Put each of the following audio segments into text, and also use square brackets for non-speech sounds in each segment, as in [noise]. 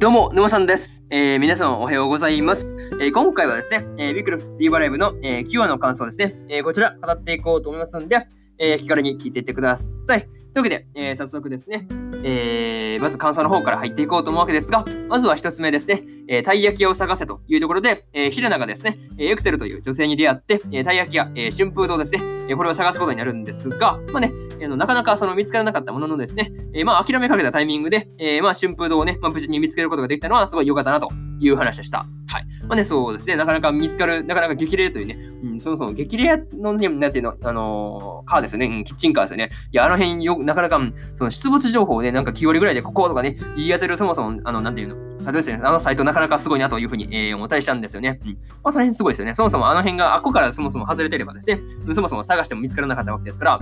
どうも、沼さんです。えー、皆さんおはようございます。えー、今回はですね、えー、ビクロス D バライブの、えー、9話の感想ですね、えー、こちら語っていこうと思いますので、えー、気軽に聞いていってください。というわけで、えー、早速ですね、えー、まず感想の方から入っていこうと思うわけですが、まずは一つ目ですね、えー、たい焼き屋を探せというところで、えー、ヒラナがですね、エクセルという女性に出会って、えー、たい焼き屋、えー、春風堂ですね、えー、これを探すことになるんですが、まあね、えー、のなかなかその見つからなかったもののですね、えー、まあ諦めかけたタイミングで、えー、まあ春風堂をね、まあ、無事に見つけることができたのはすごい良かったなという話でした。はい。まあね、そうですね、なかなか見つかる、なかなか激励というね、うん、そもそも激励のね、なんていうの、あのー、カーですよね、うん、キッチンカーですよね。いや、あの辺よ、なかなか、その出没情報をね、なんか気寄りぐらいでこことかね、言い当てるそもそも、あの、なんていうの、サイトですね、あのサイトなかなかすごいなというふうに、えー、思ったりしたんですよね。うん。まあ、その辺すごいですよね。そもそもあの辺が、あっこからそもそも外れてればですね、そもそも探しても見つからなかったわけですから、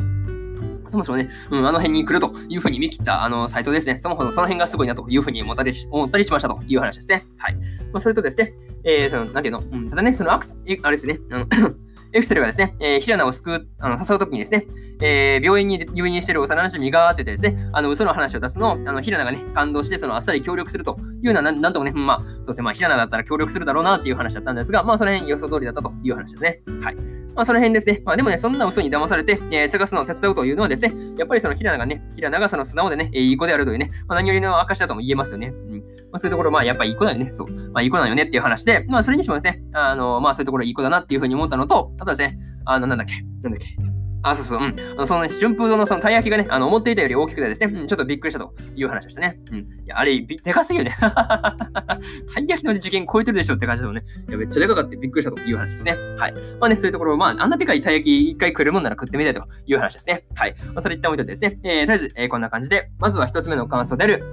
そもそもね、うん、あの辺に来るというふうに見切ったあのサイトですね。そもそもその辺がすごいなというふうに思ったりし思ったりしましたという話ですね。はい。まあ、それとですね、えー、その、なんていうの、うん、ただね、そのアクス、あれですね、あの [coughs] エクセルがですね、えー、ヒラナを救う、あの誘うときにですね、えー、病院に入院している幼馴染がっててですね、あの嘘の話を出すのを、あのヒラナがね、感動して、そのあっさり協力するというのはな、なんともね、まあ、そうですね、まあ、ヒラナだったら協力するだろうなっていう話だったんですが、まあ、その辺予想通りだったという話ですね。はい。まあ、その辺ですね。まあ、でもね、そんな嘘に騙されて、えー、探すのを手伝うというのはですね、やっぱりそのヒラナがね、ヒラナがその素直でね、いい子であるというね、まあ、何よりの証だとも言えますよね。うん。まあ、そういうところ、まあ、やっぱりいい子だよね。そう。まあ、いい子だよねっていう話で、まあ、それにしてもですね、あの、まあ、そういうところいい子だなっていうふうに思ったのと、あとですね、あの、なんだっけ、なんだっけ。あ、そうそう、うん。その、ね、春風堂のそのたい焼きがね、あの、思っていたより大きくてですね、うん、ちょっとびっくりしたという話でしたね。うん。いや、あれ、びでかすぎるね。[laughs] たい焼きの次元超えてるでしょって感じでもんね、いや、めっちゃでかかってびっくりしたという話ですね。はい。まあね、そういうところ、まあ、あんなでかいたい焼き一回来るもんなら食ってみたいという話ですね。はい。まあ、それ一旦置いといてですね、えー、とりあえず、えー、こんな感じで、まずは一つ目の感想である、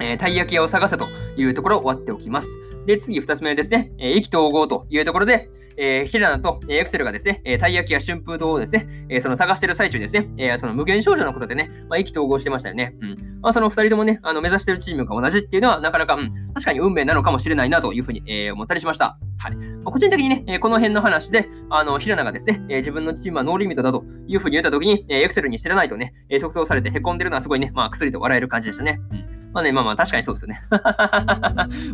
えー、たい焼き屋を探せというところを終わっておきます。で、次二つ目ですね、えー、意気投合というところで、えー、ヒラナと、え、エクセルがですね、えー、たい焼きや春風堂をですね、えー、その探してる最中ですね、えー、その無限少女のことでね、まあ、意気投合してましたよね。うん。まあ、その二人ともね、あの、目指してるチームが同じっていうのは、なかなか、うん、確かに運命なのかもしれないなというふうに、えー、思ったりしました。はい。まあ、個人的にね、えー、この辺の話で、あの、ヒラナがですね、えー、自分のチームはノーリミットだというふうに言ったときに、えー、エクセルに知らないとね、えー、即答されて凹んでるのはすごいね、まあ、薬と笑える感じでしたね。うんまあね、まあまあ確かにそうですよね。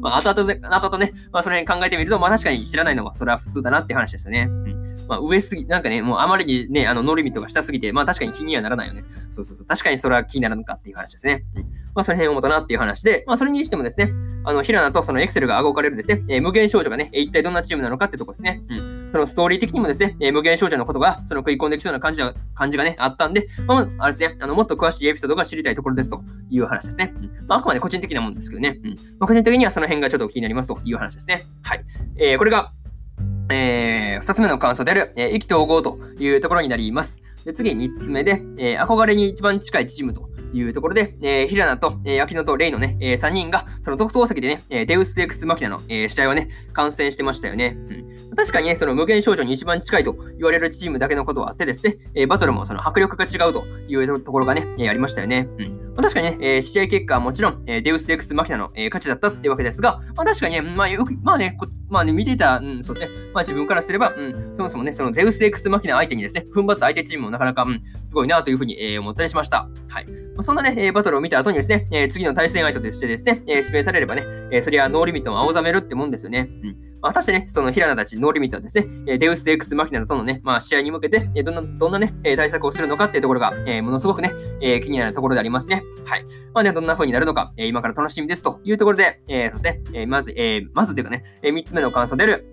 まあ後々で、後々ね、まあその辺考えてみると、まあ確かに知らないのはそれは普通だなって話ですよね。うん。まあ上すぎ、なんかね、もうあまりにね、あのノーリミットが下すぎて、まあ確かに気にはならないよね。そうそうそう。確かにそれは気にならんかっていう話ですね。うん。まあその辺を思ったなっていう話で、まあそれにしてもですね、あの、ヒラナとそのエクセルが顎かれるですね、えー、無限少女がね、一体どんなチームなのかってとこですね。うん。そのストーリー的にもですね、えー、無限少女のことが、その食い込んできそうな感じが、感じがね、あったんで、まあ、あれですね、あの、もっと詳しいエピソードが知りたいところですという話ですね。うん。まあ、あくまで個人的なもんですけどね。うん。まあ、個人的にはその辺がちょっと気になりますという話ですね。はい。えー、これが、えー、二つ目の感想である、えー、意気投合というところになります。で次、三つ目で、えー、憧れに一番近いチームというところで、えー、ヒラナと、えー、秋野とレイのね、えー、3人が、その特等席でね、えー、デウス・エクス・マキナの、えー、試合をね、観戦してましたよね。うん、確かにね、その無限少女に一番近いと言われるチームだけのことはあってですね、えー、バトルもその迫力が違うというところがね、え、ありましたよね。うんまあ、確かにね、えー、試合結果はもちろん、えー、デウス・エクス・マキナの、えー、勝ちだったってわけですが、まあ確かにね、まあよく、まあね、まあね、見ていた、うん、そうですね、まあ自分からすれば、うん、そもそもね、そのデウス・エクス・マキナ相手にですね、踏ん張った相手チームもなかなか、うん、すごいなというふうに、えー、思ったりしました。はい。まあ、そんなね、えー、バトルを見た後にですね、えー、次の対戦相手としてですね、えー、指名されればね、えー、それはノーリミットを青ざめるってもんですよね。うん。果たしてね、そのヒラナたちノーリミットはですね、デウス・エクス・マキナとのね、まあ、試合に向けて、どんな、どんなね、対策をするのかっていうところが、えものすごくね、え気になるところでありますね。はい。まあね、どんな風になるのか、え今から楽しみですというところで、えそして、えまず、えーまずというかね、え3つ目の感想である、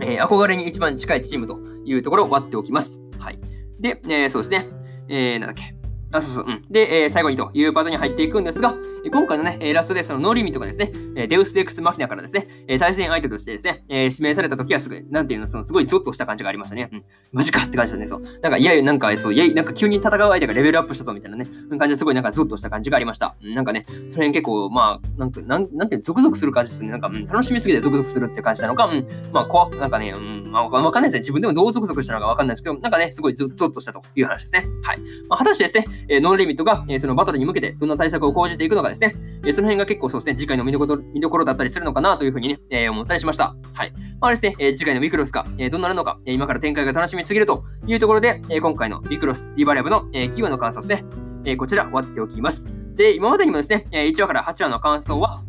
え憧れに一番近いチームというところを割っておきます。はい。で、えそうですね、えー、なんだっけ、あ、そうそう、うん。で、えー、最後にというパートに入っていくんですが、今回のね、ラストでそのノーリミットがですね、デウス・エクス・マキナからですね、対戦相手としてですね、指名された時はすぐ、なんていうの、そのすごいゾッとした感じがありましたね。うん。マジかって感じだね、そう。なんか、いやいや、なんか、そう、いやいや、なんか急に戦う相手がレベルアップしたぞみたいなね、感じですごいなんかゾッとした感じがありました。なんかね、その辺結構、まあ、なんか、なん、なんていうの、ゾクゾクする感じですね。なんか、うん、楽しみすぎてゾクゾクするって感じなのか、うん、まあ、怖く、なんかね、うん、まあ、わかんないですね。自分でもどうゾクゾクしたのかわかんないですけど、なんかね、すごいゾッとしたという話ですね。はい。まあ、果たしてですね、ノーリミットが、そのバトルに向けてどんな対策を講じていくのかですね、えその辺が結構そうですね、次回の見どころ見どころだったりするのかなというふうにね、えー、思ったりしました。はい。まあですね、えー、次回のビクロスが、えー、どうなるのか、え今から展開が楽しみすぎるというところで、え今回のビクロスディバリアブの、えー、企業の感想ですね、えこちら終わっておきます。で、今までにもですね、え1話から8話の感想は、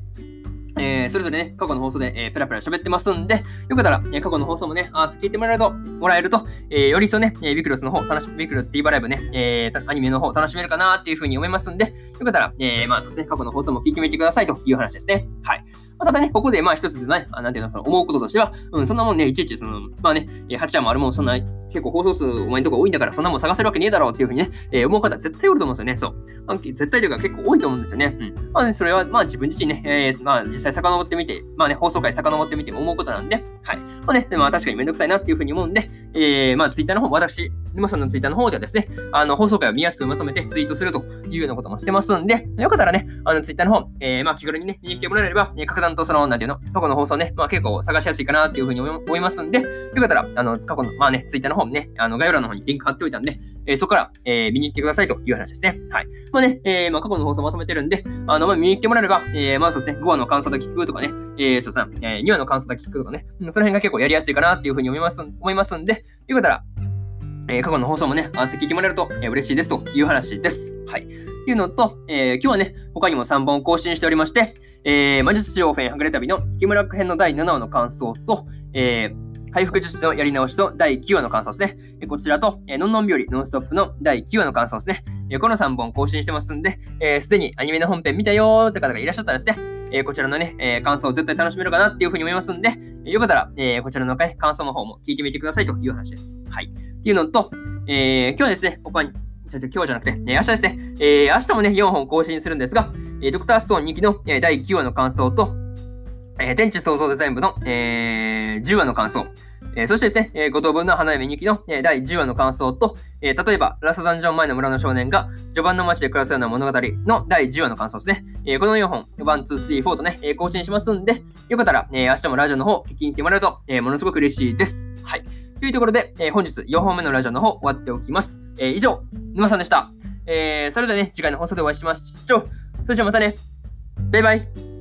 えー、それぞれね、過去の放送で、えー、ペラペラ喋ってますんで、よかったら、えー、過去の放送もね、あ聞いてもらえると、もらえると、えー、より一層ね、えー、ビクロスの方、楽しビクロス TVer ライブね、えー、アニメの方楽しめるかなっていうふうに思いますんで、よかったら、えー、まあそうですね、過去の放送も聞いてみてくださいという話ですね。はい。まあ、ただね、ここでまあ一つでね、あなんていうの、その思うこととしては、うん、そんなもんね、いちいちその、まあね、8話もあるもん、そんな結構放送数お前のとこ多いんだから、そんなもん探せるわけねえだろうっていうふうにね、えー、思う方絶対おると思うんですよね。そう。絶対というか結構多いと思うんですよね。うん。まあね、それはまあ自分自身ね、えー、まあ実際遡ってみて、まあね、放送回遡ってみても思うことなんで、はい。まあね、まあ確かにめんどくさいなっていうふうに思うんで、えー、まあツイッターの方、私、沼さんのツイッターの方ではですね、あの、放送回を見やすくまとめてツイートするというようなこともしてますんで、よかったらね、あの、ツイッターの方、えー、まあ気軽にね、見に来てもらえれば、えー、格段とその、なんていうの、過去の放送ね、まあ結構探しやすいかなっていうふうに思いますんで、よかったら、あの、過去の、まあね、ツイッターの方もね、あの、概要欄の方にリンク貼っておいたんで、えー、そこから、えー、見に来てくださいという話ですね。はい。まあね、えー、まあ過去の放送まとめてるんで、あの、まあ見に来てもらえれば、えー、まあそうですね、5話の感想だけ聞くとかね、えー、そうですね、えー、2話の感想だけ聞くとかね、その辺が結構やりやすいかなっていうふうに思います、思いますんで、よかったら、えー、過去の放送もね、合わせて聞いてもらえると、えー、嬉しいですという話です。はい。というのと、えー、今日はね、他にも3本更新しておりまして、えー、魔術師オフェンはぐれ旅の木村編の第7話の感想と、えー、回復術のやり直しと第9話の感想ですね。こちらと、えー、のんのん日和ノンストップの第9話の感想ですね。えー、この3本更新してますんで、す、えー、で、にアニメの本編見たよーって方がいらっしゃったらですね、えー、こちらのね、えー、感想を絶対楽しめるかなっていうふうに思いますんで、よかったら、えー、こちらの、ね、感想の方も聞いてみてくださいという話です。はい。っていうのと、えー、今日ですね、他に、今日じゃなくて、えー、明日ですね、え、明日もね、4本更新するんですが、えー、ドクターストーン2期の、えー、第9話の感想と、えー、天地創造デザイン部の、えー、10話の感想、え、そしてですね、えー、五等分の花嫁2期の、え、第10話の感想と、え、例えば、ラストダンジョン前の村の少年が序盤の街で暮らすような物語の第10話の感想ですね。え、この4本、1、2、3、4とね、え、更新しますんで、よかったら、え、明日もラジオの方聞きに来てもらうと、え、ものすごく嬉しいです。はい。というところで、え、本日4本目のラジオの方終わっておきます。え、以上、沼さんでした。え、それではね、次回の放送でお会いしましょう。それじゃまたね。バイバイ。